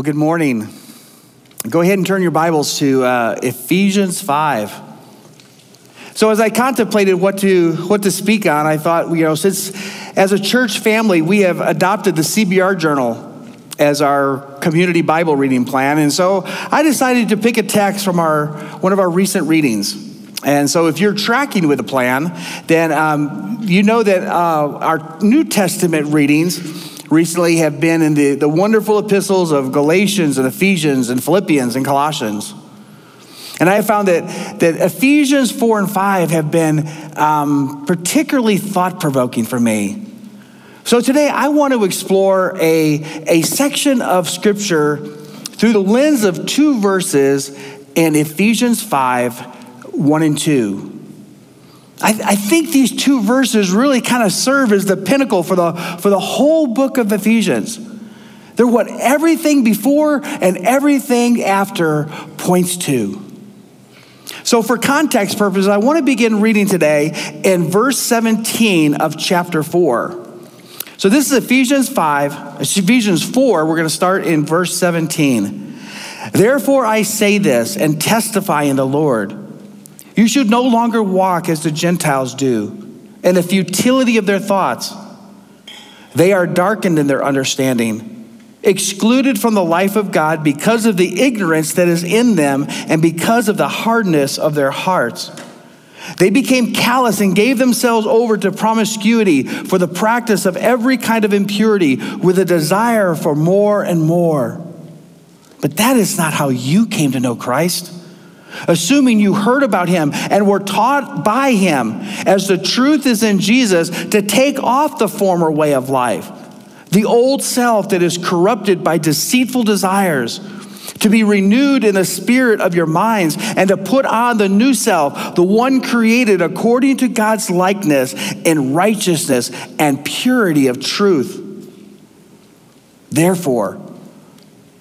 Well, good morning. Go ahead and turn your Bibles to uh, Ephesians 5. So, as I contemplated what to, what to speak on, I thought, you know, since as a church family, we have adopted the CBR Journal as our community Bible reading plan. And so I decided to pick a text from our, one of our recent readings. And so, if you're tracking with the plan, then um, you know that uh, our New Testament readings recently have been in the, the wonderful epistles of Galatians and Ephesians and Philippians and Colossians. And I have found that, that Ephesians 4 and 5 have been um, particularly thought provoking for me. So today I want to explore a, a section of scripture through the lens of two verses in Ephesians 5 1 and 2. I, I, think these two verses really kind of serve as the pinnacle for the, for the whole book of Ephesians. They're what everything before and everything after points to. So, for context purposes, I want to begin reading today in verse 17 of chapter 4. So, this is Ephesians 5, Ephesians 4. We're going to start in verse 17. Therefore, I say this and testify in the Lord you should no longer walk as the Gentiles do in the futility of their thoughts. They are darkened in their understanding, excluded from the life of God because of the ignorance that is in them and because of the hardness of their hearts. They became callous and gave themselves over to promiscuity for the practice of every kind of impurity with a desire for more and more. But that is not how you came to know Christ assuming you heard about him and were taught by him, as the truth is in Jesus, to take off the former way of life, the old self that is corrupted by deceitful desires, to be renewed in the spirit of your minds, and to put on the new self, the one created according to God's likeness in righteousness and purity of truth. Therefore,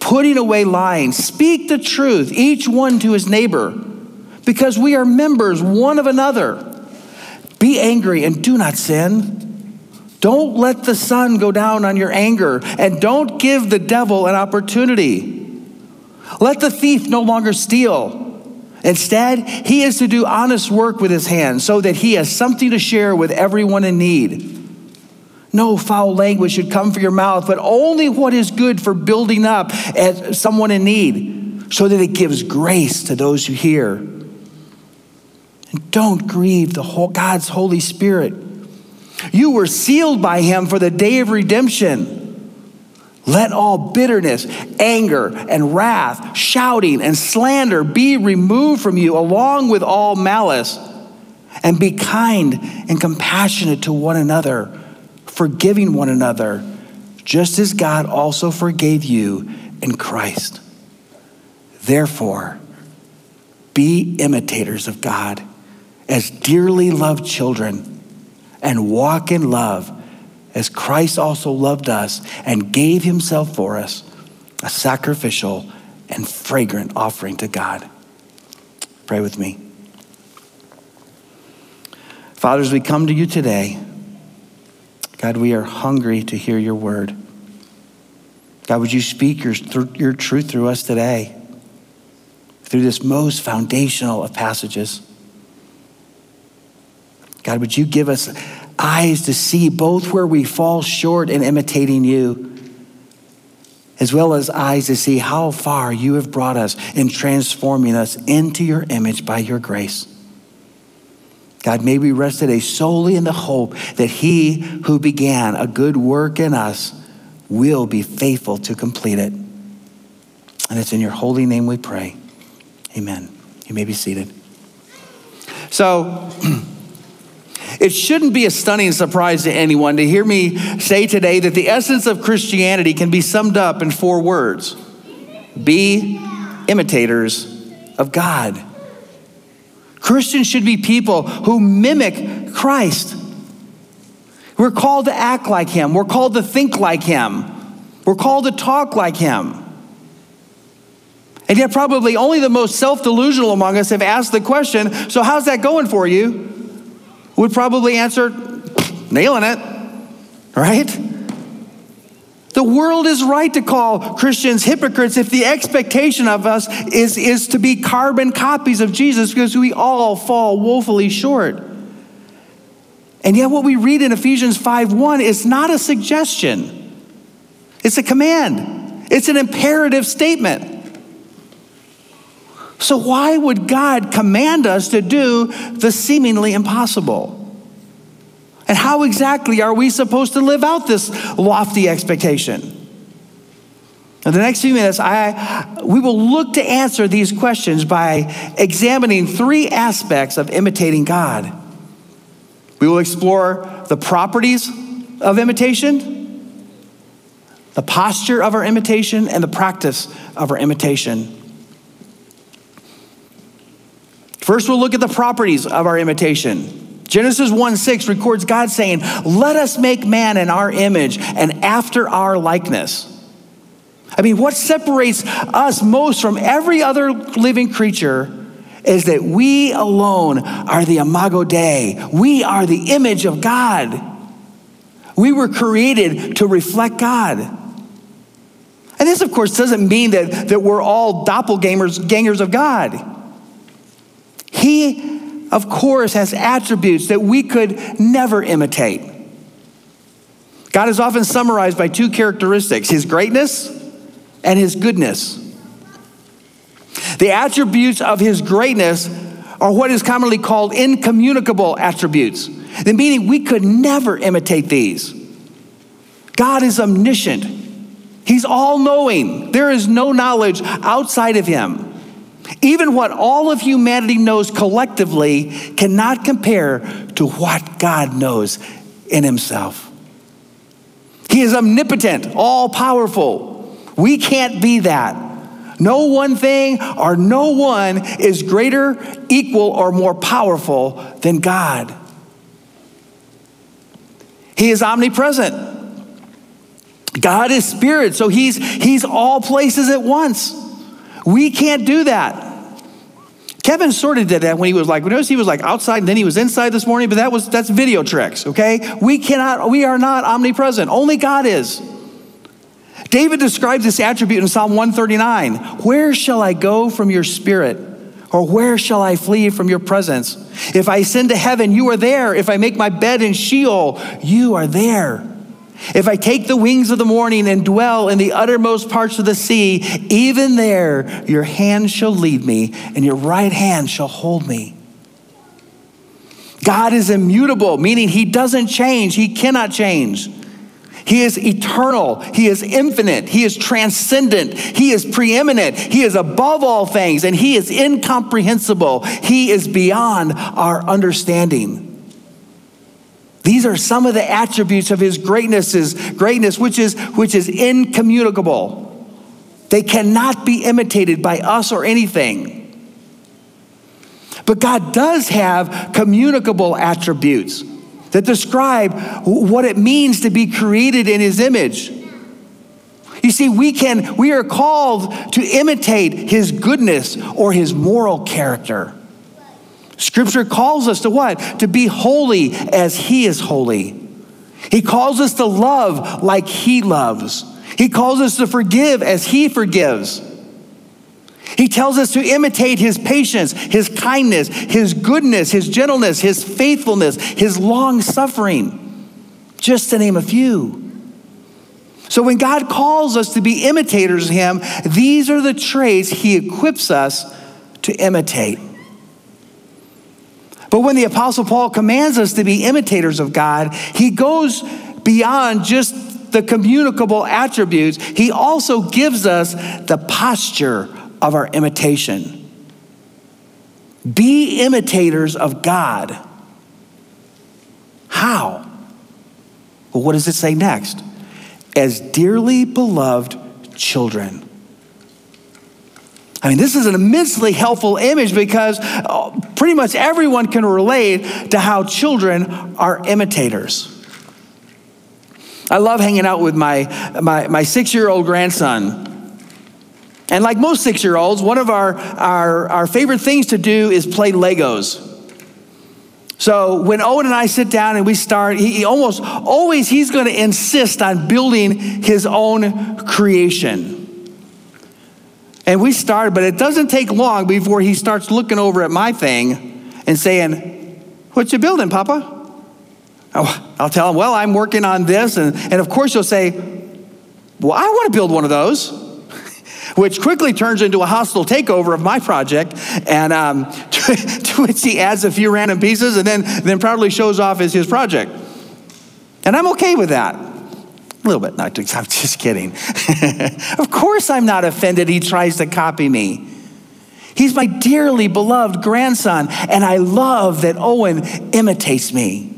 putting away lying. Speak the truth, each one to his neighbor, because we are members one of another. Be angry and do not sin. Don't let the sun go down on your anger, and don't give the devil an opportunity. Let the thief no longer steal. Instead, he is to do honest work with his hands so that he has something to share with everyone in need. No foul language should come from your mouth, but only what is good for building up as someone in need, so that it gives grace to those who hear. And don't grieve the whole, God's Holy Spirit. You were sealed by Him for the day of redemption. Let all bitterness, anger, and wrath, shouting, and slander be removed from you, along with all malice. And be kind and compassionate to one another forgiving one another, just as God also forgave you in Christ. Therefore, be imitators of God as dearly loved children and walk in love as Christ also loved us and gave himself for us, a sacrificial and fragrant offering to God. Pray with me. Fathers, we come to you today, God, we are hungry to hear your word. God, would you speak your, your truth through us today, through this most foundational of passages? God, would you give us eyes to see both where we fall short in imitating you, as well as eyes to see how far you have brought us in transforming us into your image by your grace. God, may we rest today solely in the hope that He who began a good work in us will be faithful to complete it. And it's in your holy name we pray. Amen. You may be seated. So, it shouldn't be a stunning surprise to anyone to hear me say today that the essence of Christianity can be summed up in four words be imitators of God. Christians should be people who mimic Christ. We're called to act like him. We're called to think like him. We're called to talk like him. And yet, probably only the most self delusional among us have asked the question so, how's that going for you? Would probably answer, nailing it, right? The world is right to call Christians hypocrites if the expectation of us is, is to be carbon copies of Jesus because we all fall woefully short. And yet, what we read in Ephesians 5 1 is not a suggestion, it's a command, it's an imperative statement. So, why would God command us to do the seemingly impossible? And how exactly are we supposed to live out this lofty expectation? In the next few minutes, I, we will look to answer these questions by examining three aspects of imitating God. We will explore the properties of imitation, the posture of our imitation, and the practice of our imitation. First, we'll look at the properties of our imitation. Genesis 1 6 records God saying, Let us make man in our image and after our likeness. I mean, what separates us most from every other living creature is that we alone are the imago Dei. We are the image of God. We were created to reflect God. And this, of course, doesn't mean that, that we're all doppelgangers gangers of God. He of course, has attributes that we could never imitate. God is often summarized by two characteristics his greatness and his goodness. The attributes of his greatness are what is commonly called incommunicable attributes, the meaning we could never imitate these. God is omniscient, he's all knowing, there is no knowledge outside of him. Even what all of humanity knows collectively cannot compare to what God knows in Himself. He is omnipotent, all powerful. We can't be that. No one thing or no one is greater, equal, or more powerful than God. He is omnipresent. God is spirit, so he's, he's all places at once. We can't do that. Kevin sort of did that when he was like, notice he was like outside and then he was inside this morning, but that was that's video tricks, okay? We cannot, we are not omnipresent. Only God is. David describes this attribute in Psalm 139. Where shall I go from your spirit? Or where shall I flee from your presence? If I ascend to heaven, you are there. If I make my bed in Sheol, you are there. If I take the wings of the morning and dwell in the uttermost parts of the sea, even there your hand shall lead me and your right hand shall hold me. God is immutable, meaning he doesn't change, he cannot change. He is eternal. He is infinite. He is transcendent. He is preeminent. He is above all things and he is incomprehensible. He is beyond our understanding. These are some of the attributes of his greatness, his greatness, which is, which is incommunicable. They cannot be imitated by us or anything. But God does have communicable attributes that describe what it means to be created in his image. You see, we can we are called to imitate his goodness or his moral character. Scripture calls us to what? To be holy as He is holy. He calls us to love like He loves. He calls us to forgive as He forgives. He tells us to imitate His patience, His kindness, His goodness, His gentleness, His faithfulness, His long suffering, just to name a few. So when God calls us to be imitators of Him, these are the traits He equips us to imitate. But when the Apostle Paul commands us to be imitators of God, he goes beyond just the communicable attributes, he also gives us the posture of our imitation. Be imitators of God. How? Well, what does it say next? As dearly beloved children. I mean, this is an immensely helpful image because uh, pretty much everyone can relate to how children are imitators. I love hanging out with my, my, my six year old grandson. And like most six year olds, one of our, our, our favorite things to do is play Legos. So when Owen and I sit down and we start, he, he almost always he's going to insist on building his own creation. And we start, but it doesn't take long before he starts looking over at my thing and saying, What you building, Papa? Oh, I'll tell him, Well, I'm working on this. And, and of course, he'll say, Well, I want to build one of those which quickly turns into a hostile takeover of my project, and um, to, to, which he adds a few random pieces and then, then proudly shows off as his project. And I'm okay with that. A little bit, not, I'm just kidding. of course, I'm not offended he tries to copy me. He's my dearly beloved grandson, and I love that Owen imitates me.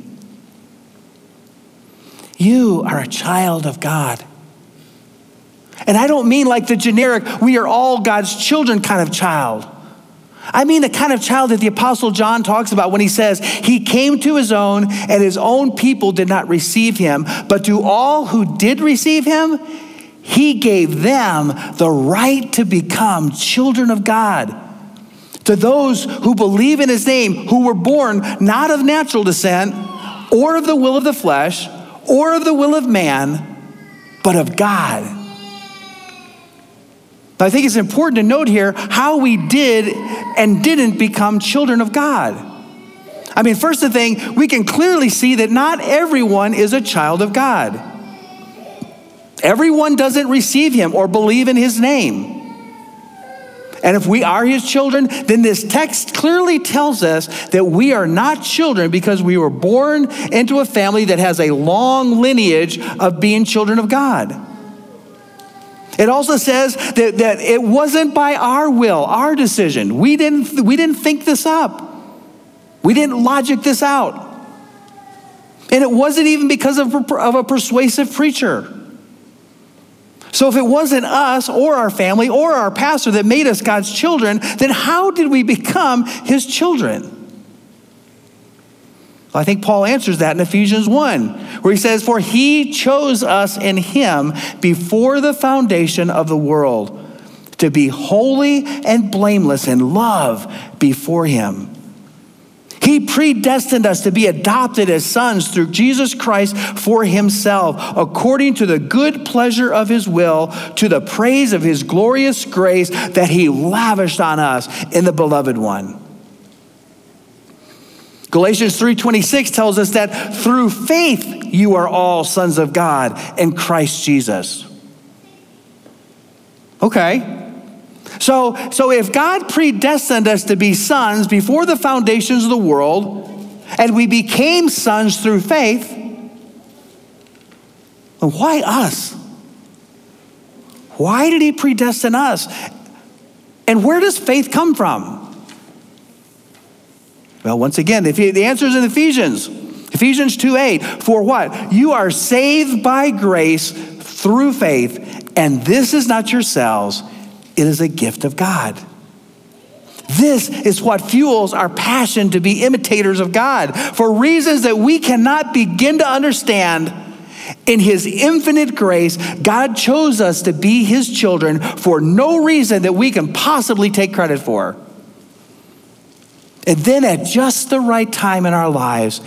You are a child of God. And I don't mean like the generic, we are all God's children kind of child. I mean the kind of child that the Apostle John talks about when he says, He came to his own, and his own people did not receive him. But to all who did receive him, he gave them the right to become children of God. To those who believe in his name, who were born not of natural descent, or of the will of the flesh, or of the will of man, but of God. But I think it's important to note here how we did and didn't become children of God. I mean, first the thing, we can clearly see that not everyone is a child of God. Everyone doesn't receive him or believe in his name. And if we are his children, then this text clearly tells us that we are not children because we were born into a family that has a long lineage of being children of God. It also says that, that it wasn't by our will, our decision. We didn't, we didn't think this up, we didn't logic this out. And it wasn't even because of, of a persuasive preacher. So, if it wasn't us or our family or our pastor that made us God's children, then how did we become his children? I think Paul answers that in Ephesians 1, where he says, For he chose us in him before the foundation of the world to be holy and blameless in love before him. He predestined us to be adopted as sons through Jesus Christ for himself, according to the good pleasure of his will, to the praise of his glorious grace that he lavished on us in the beloved one. Galatians 3:26 tells us that through faith you are all sons of God in Christ Jesus. Okay. So, so if God predestined us to be sons before the foundations of the world, and we became sons through faith, why us? Why did he predestine us? And where does faith come from? Well, once again, the answer is in Ephesians. Ephesians 2 8. For what? You are saved by grace through faith, and this is not yourselves, it is a gift of God. This is what fuels our passion to be imitators of God for reasons that we cannot begin to understand. In His infinite grace, God chose us to be His children for no reason that we can possibly take credit for. And then at just the right time in our lives,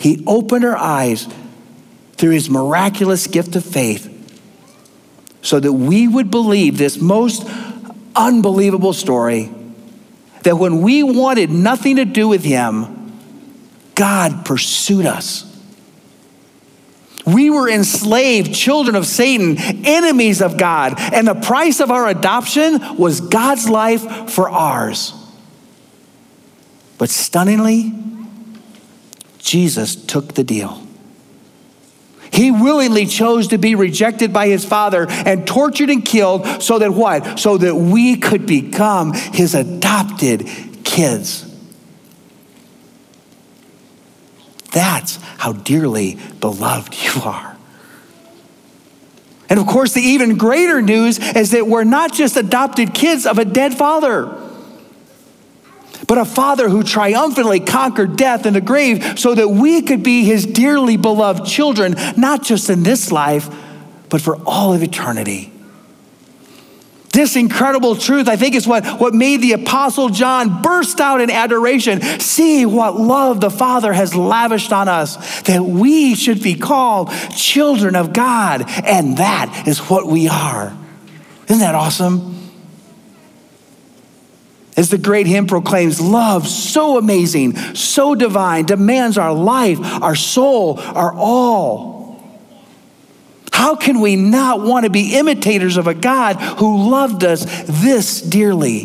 He opened our eyes through His miraculous gift of faith so that we would believe this most unbelievable story that when we wanted nothing to do with Him, God pursued us. We were enslaved children of Satan, enemies of God, and the price of our adoption was God's life for ours. But stunningly, Jesus took the deal. He willingly chose to be rejected by his father and tortured and killed so that what? So that we could become his adopted kids. That's how dearly beloved you are. And of course, the even greater news is that we're not just adopted kids of a dead father but a father who triumphantly conquered death and the grave so that we could be his dearly beloved children, not just in this life, but for all of eternity. This incredible truth, I think, is what, what made the Apostle John burst out in adoration. See what love the Father has lavished on us, that we should be called children of God. And that is what we are. Isn't that awesome? As the great hymn proclaims, love so amazing, so divine, demands our life, our soul, our all. How can we not want to be imitators of a God who loved us this dearly?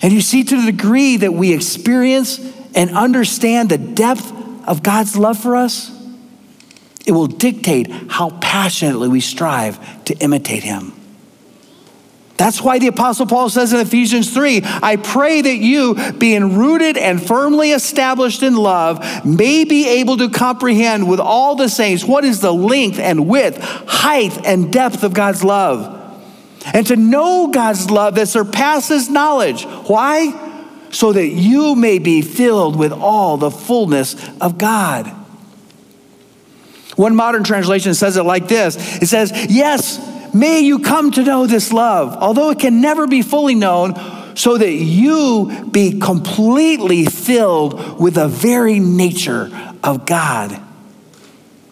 And you see, to the degree that we experience and understand the depth of God's love for us, it will dictate how passionately we strive to imitate Him. That's why the Apostle Paul says in Ephesians 3 I pray that you, being rooted and firmly established in love, may be able to comprehend with all the saints what is the length and width, height and depth of God's love. And to know God's love that surpasses knowledge. Why? So that you may be filled with all the fullness of God. One modern translation says it like this it says, Yes, May you come to know this love, although it can never be fully known, so that you be completely filled with the very nature of God.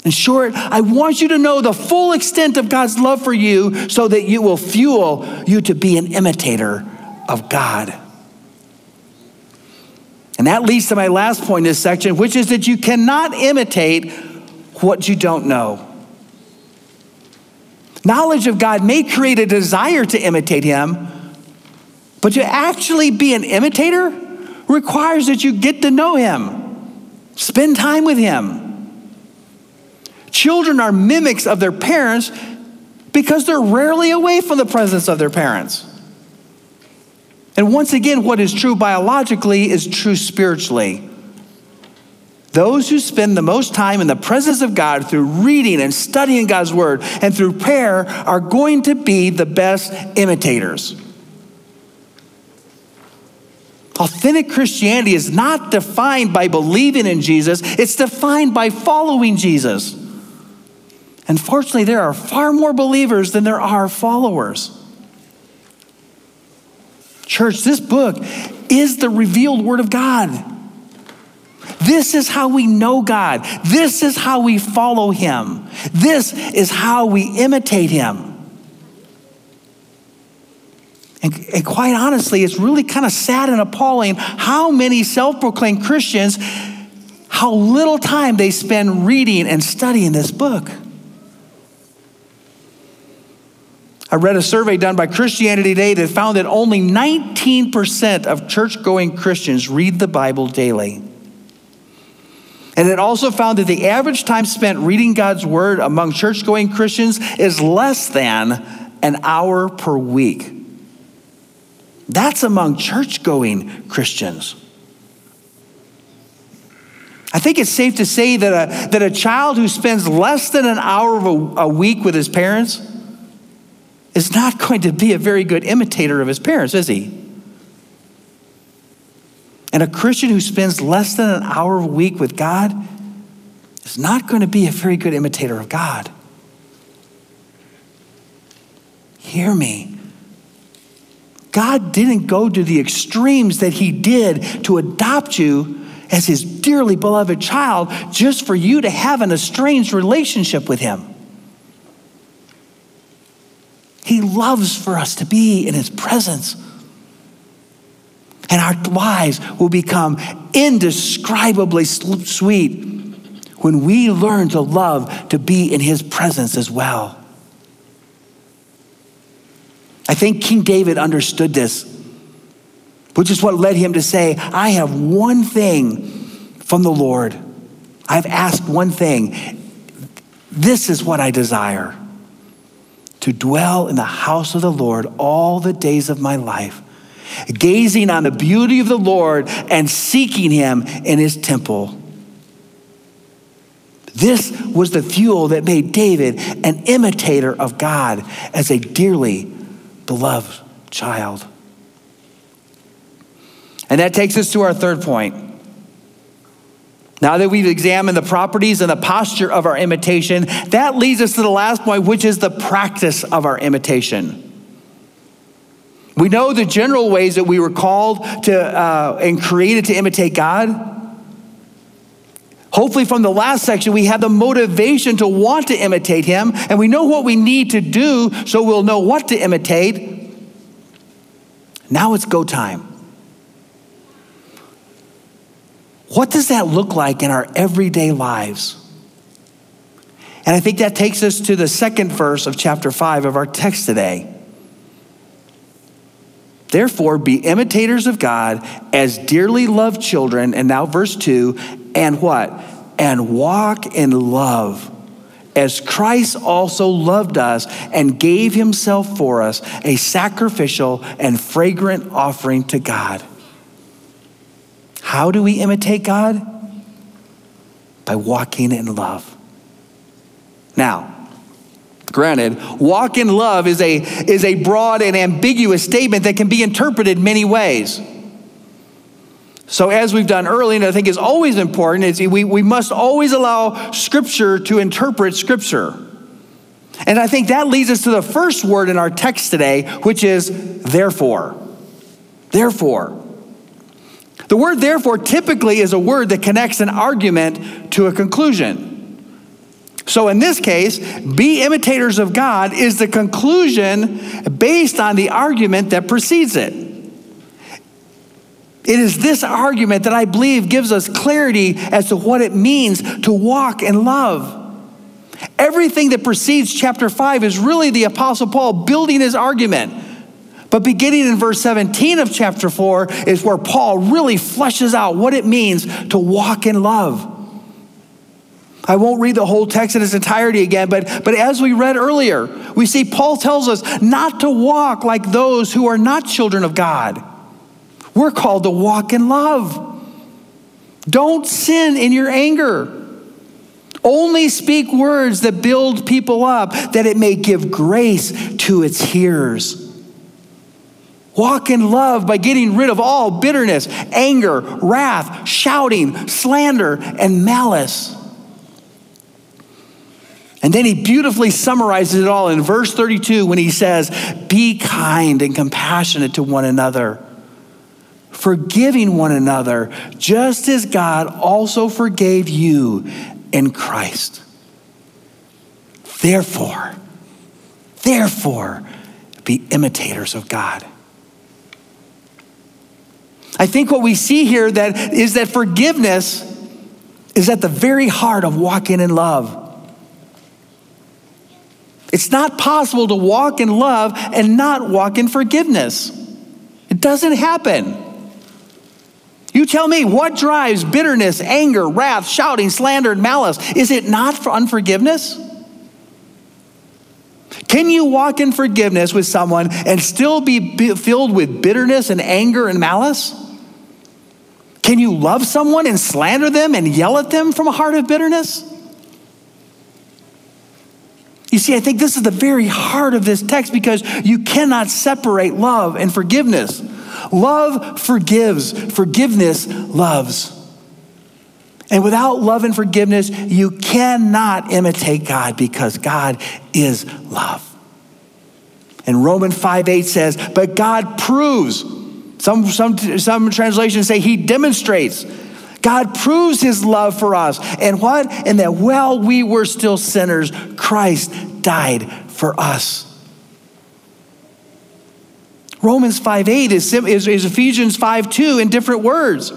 In short, I want you to know the full extent of God's love for you so that you will fuel you to be an imitator of God. And that leads to my last point in this section, which is that you cannot imitate what you don't know. Knowledge of God may create a desire to imitate Him, but to actually be an imitator requires that you get to know Him, spend time with Him. Children are mimics of their parents because they're rarely away from the presence of their parents. And once again, what is true biologically is true spiritually. Those who spend the most time in the presence of God through reading and studying God's word and through prayer are going to be the best imitators. Authentic Christianity is not defined by believing in Jesus, it's defined by following Jesus. Unfortunately, there are far more believers than there are followers. Church, this book is the revealed Word of God. This is how we know God. This is how we follow Him. This is how we imitate Him. And, and quite honestly, it's really kind of sad and appalling how many self proclaimed Christians, how little time they spend reading and studying this book. I read a survey done by Christianity Today that found that only 19% of church going Christians read the Bible daily. And it also found that the average time spent reading God's word among church going Christians is less than an hour per week. That's among church going Christians. I think it's safe to say that a, that a child who spends less than an hour a, a week with his parents is not going to be a very good imitator of his parents, is he? And a Christian who spends less than an hour a week with God is not going to be a very good imitator of God. Hear me. God didn't go to the extremes that He did to adopt you as His dearly beloved child just for you to have an estranged relationship with Him. He loves for us to be in His presence and our lives will become indescribably sweet when we learn to love to be in his presence as well. I think King David understood this, which is what led him to say, I have one thing from the Lord. I've asked one thing. This is what I desire to dwell in the house of the Lord all the days of my life gazing on the beauty of the Lord and seeking him in his temple. This was the fuel that made David an imitator of God as a dearly beloved child. And that takes us to our third point. Now that we've examined the properties and the posture of our imitation, that leads us to the last point, which is the practice of our imitation. We know the general ways that we were called to uh, and created to imitate God. Hopefully, from the last section, we have the motivation to want to imitate Him, and we know what we need to do so we'll know what to imitate. Now it's go time. What does that look like in our everyday lives? And I think that takes us to the second verse of chapter 5 of our text today. Therefore, be imitators of God as dearly loved children. And now, verse 2 and what? And walk in love as Christ also loved us and gave himself for us, a sacrificial and fragrant offering to God. How do we imitate God? By walking in love. Now, granted, walk in love is a, is a broad and ambiguous statement that can be interpreted many ways. So, as we've done earlier, and I think is always important, is we, we must always allow Scripture to interpret Scripture. And I think that leads us to the first word in our text today, which is therefore. Therefore. The word therefore typically is a word that connects an argument to a conclusion. So in this case, be imitators of God is the conclusion based on the argument that precedes it. It is this argument that I believe gives us clarity as to what it means to walk in love. Everything that precedes chapter 5 is really the Apostle Paul building his argument. But beginning in verse 17 of chapter 4 is where Paul really fleshes out what it means to walk in love. I won't read the whole text in its entirety again, but, but as we read earlier, we see Paul tells us not to walk like those who are not children of God. We're called to walk in love. Don't sin in your anger. Only speak words that build people up, that it may give grace to its hearers. Walk in love by getting rid of all bitterness, anger, wrath, shouting, slander, and malice. And then he beautifully summarizes it all in verse 32 when he says, Be kind and compassionate to one another, forgiving one another, just as God also forgave you in Christ. Therefore, therefore, be imitators of God. I think what we see here that is that forgiveness is at the very heart of walking in love. It's not possible to walk in love and not walk in forgiveness. It doesn't happen. You tell me what drives bitterness, anger, wrath, shouting, slander, and malice? Is it not for unforgiveness? Can you walk in forgiveness with someone and still be filled with bitterness and anger and malice? Can you love someone and slander them and yell at them from a heart of bitterness? You see, I think this is the very heart of this text because you cannot separate love and forgiveness. Love forgives, forgiveness loves. And without love and forgiveness, you cannot imitate God because God is love. And Romans 5 8 says, But God proves some, some, some translations say he demonstrates. God proves his love for us. And what? And that while we were still sinners, Christ died for us. Romans 5 8 is, is, is Ephesians 5 2 in different words.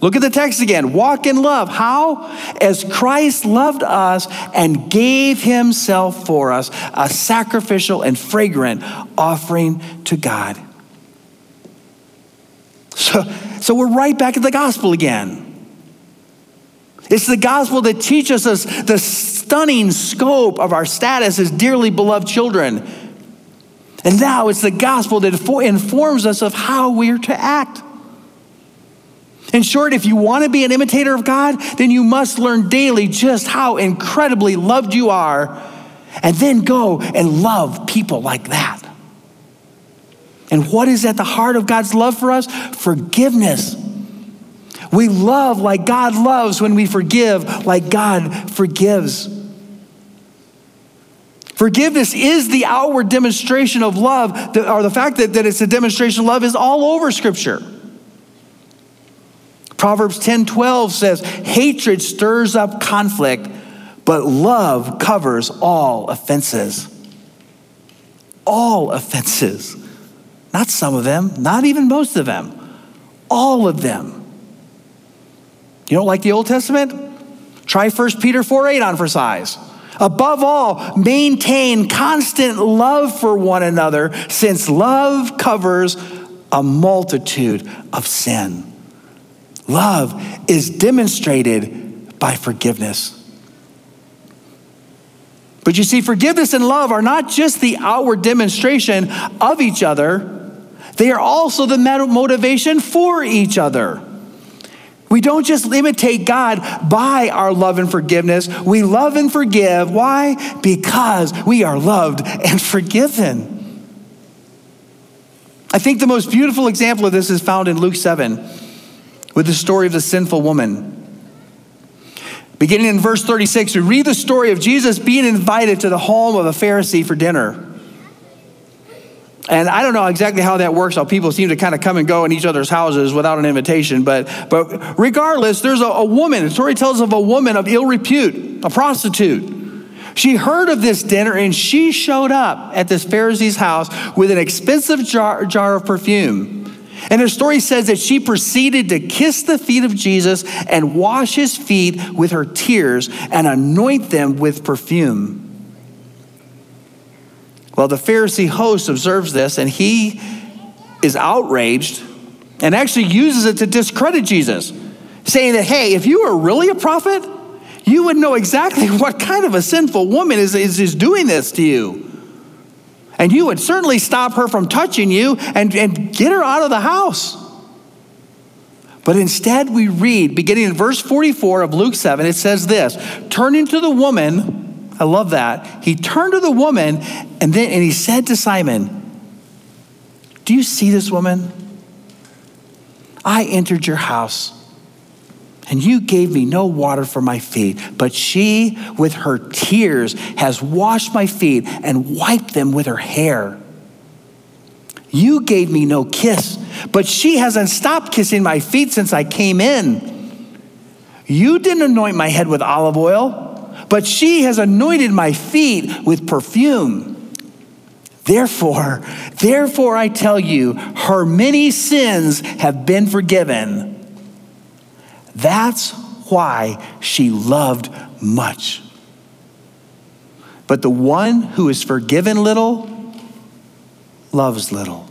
Look at the text again. Walk in love. How? As Christ loved us and gave himself for us, a sacrificial and fragrant offering to God. So, so we're right back at the gospel again. It's the gospel that teaches us the stunning scope of our status as dearly beloved children. And now it's the gospel that informs us of how we're to act. In short, if you want to be an imitator of God, then you must learn daily just how incredibly loved you are, and then go and love people like that. And what is at the heart of God's love for us? Forgiveness. We love like God loves when we forgive like God forgives. Forgiveness is the outward demonstration of love, or the fact that, that it's a demonstration of love is all over Scripture. Proverbs 10 12 says, Hatred stirs up conflict, but love covers all offenses. All offenses. Not some of them, not even most of them, all of them. You don't like the Old Testament? Try 1 Peter 4 8 on for size. Above all, maintain constant love for one another, since love covers a multitude of sin. Love is demonstrated by forgiveness. But you see, forgiveness and love are not just the outward demonstration of each other, they are also the motivation for each other. We don't just imitate God by our love and forgiveness. We love and forgive. Why? Because we are loved and forgiven. I think the most beautiful example of this is found in Luke 7 with the story of the sinful woman. Beginning in verse 36, we read the story of Jesus being invited to the home of a Pharisee for dinner. And I don't know exactly how that works, how people seem to kind of come and go in each other's houses without an invitation. But, but regardless, there's a, a woman, the story tells of a woman of ill repute, a prostitute. She heard of this dinner and she showed up at this Pharisee's house with an expensive jar, jar of perfume. And her story says that she proceeded to kiss the feet of Jesus and wash his feet with her tears and anoint them with perfume. Well, the Pharisee host observes this and he is outraged and actually uses it to discredit Jesus, saying that, hey, if you were really a prophet, you would know exactly what kind of a sinful woman is, is, is doing this to you. And you would certainly stop her from touching you and, and get her out of the house. But instead, we read, beginning in verse 44 of Luke 7, it says this Turning to the woman, I love that. He turned to the woman and then and he said to Simon, Do you see this woman? I entered your house and you gave me no water for my feet, but she, with her tears, has washed my feet and wiped them with her hair. You gave me no kiss, but she hasn't stopped kissing my feet since I came in. You didn't anoint my head with olive oil but she has anointed my feet with perfume. Therefore, therefore I tell you, her many sins have been forgiven. That's why she loved much. But the one who is forgiven little loves little.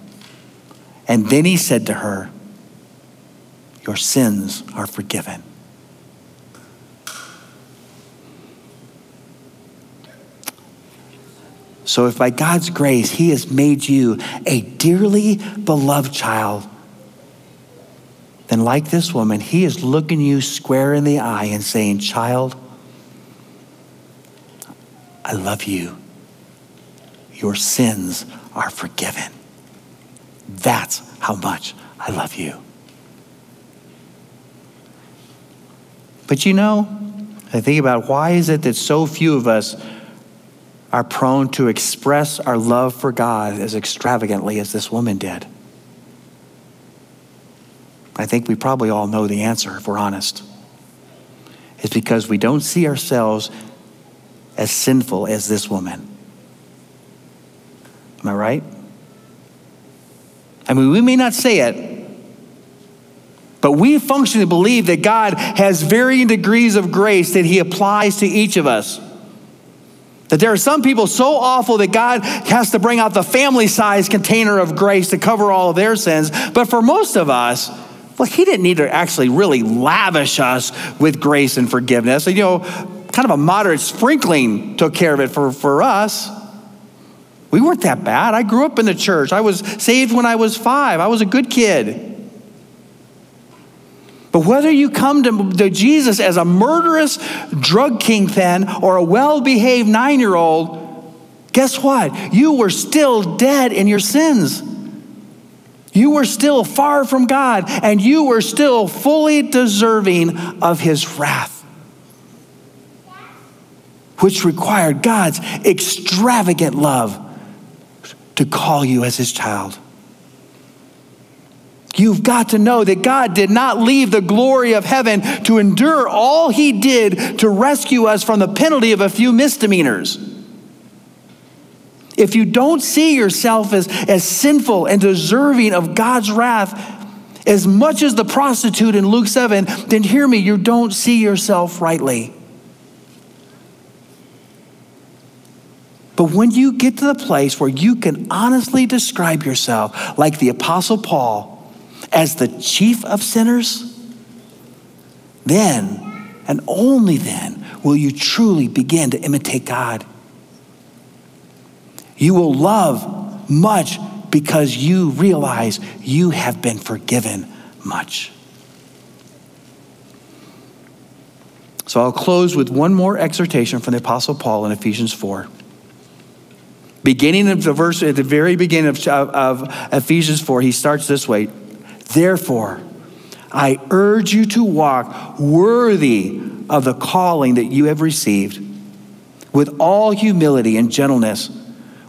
And then he said to her, Your sins are forgiven. So, if by God's grace He has made you a dearly beloved child, then, like this woman, He is looking you square in the eye and saying, Child, I love you. Your sins are forgiven. That's how much I love you. But you know, I think about why is it that so few of us are prone to express our love for God as extravagantly as this woman did? I think we probably all know the answer if we're honest. It's because we don't see ourselves as sinful as this woman. Am I right? I mean, we may not say it, but we functionally believe that God has varying degrees of grace that He applies to each of us. That there are some people so awful that God has to bring out the family size container of grace to cover all of their sins. But for most of us, well, He didn't need to actually really lavish us with grace and forgiveness. You know, kind of a moderate sprinkling took care of it for, for us. We weren't that bad. I grew up in the church. I was saved when I was five. I was a good kid. But whether you come to, to Jesus as a murderous drug kingpin or a well behaved nine year old, guess what? You were still dead in your sins. You were still far from God, and you were still fully deserving of his wrath, which required God's extravagant love to call you as his child. You've got to know that God did not leave the glory of heaven to endure all he did to rescue us from the penalty of a few misdemeanors. If you don't see yourself as, as sinful and deserving of God's wrath, as much as the prostitute in Luke 7, then hear me, you don't see yourself rightly. But when you get to the place where you can honestly describe yourself, like the Apostle Paul, as the chief of sinners, then and only then will you truly begin to imitate God. You will love much because you realize you have been forgiven much. So I'll close with one more exhortation from the Apostle Paul in Ephesians 4. Beginning of the verse, at the very beginning of, of Ephesians 4, he starts this way Therefore, I urge you to walk worthy of the calling that you have received, with all humility and gentleness,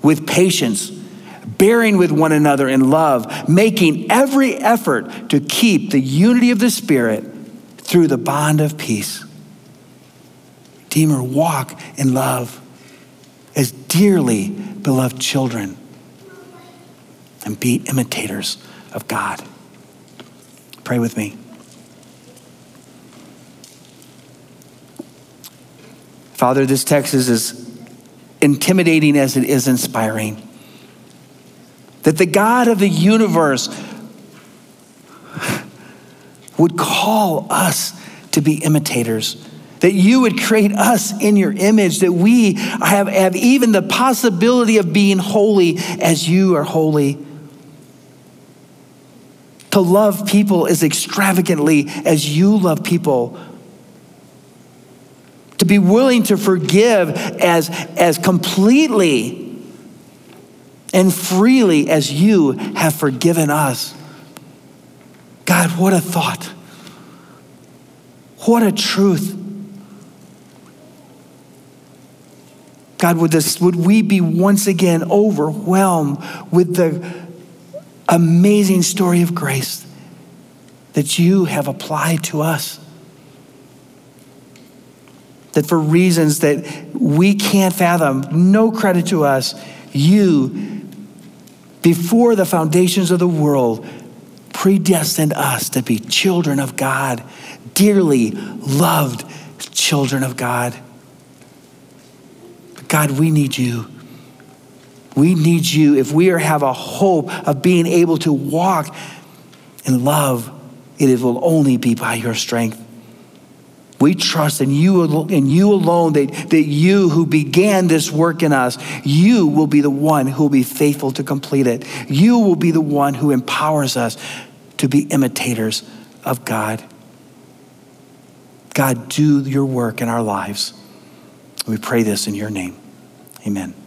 with patience, bearing with one another in love, making every effort to keep the unity of the Spirit through the bond of peace. Redeemer, walk in love as dearly beloved children and be imitators of God. Pray with me. Father, this text is as intimidating as it is inspiring. That the God of the universe would call us to be imitators. That you would create us in your image, that we have, have even the possibility of being holy as you are holy to love people as extravagantly as you love people. To be willing to forgive as, as completely and freely as you have forgiven us. God, what a thought. What a truth. God, would, this, would we be once again overwhelmed with the amazing story of grace that you have applied to us. That for reasons that we can't fathom, no credit to us, you, before the foundations of the world, predestined us to be children of God, dearly loved children of God. God, we need you. We need you if we have a hope of being able to walk in love. It will only be by your strength. We trust in you, in you alone that, that you who began this work in us, you will be the one who will be faithful to complete it. You will be the one who empowers us to be imitators of God. God, do your work in our lives. We pray this in your name. Amen.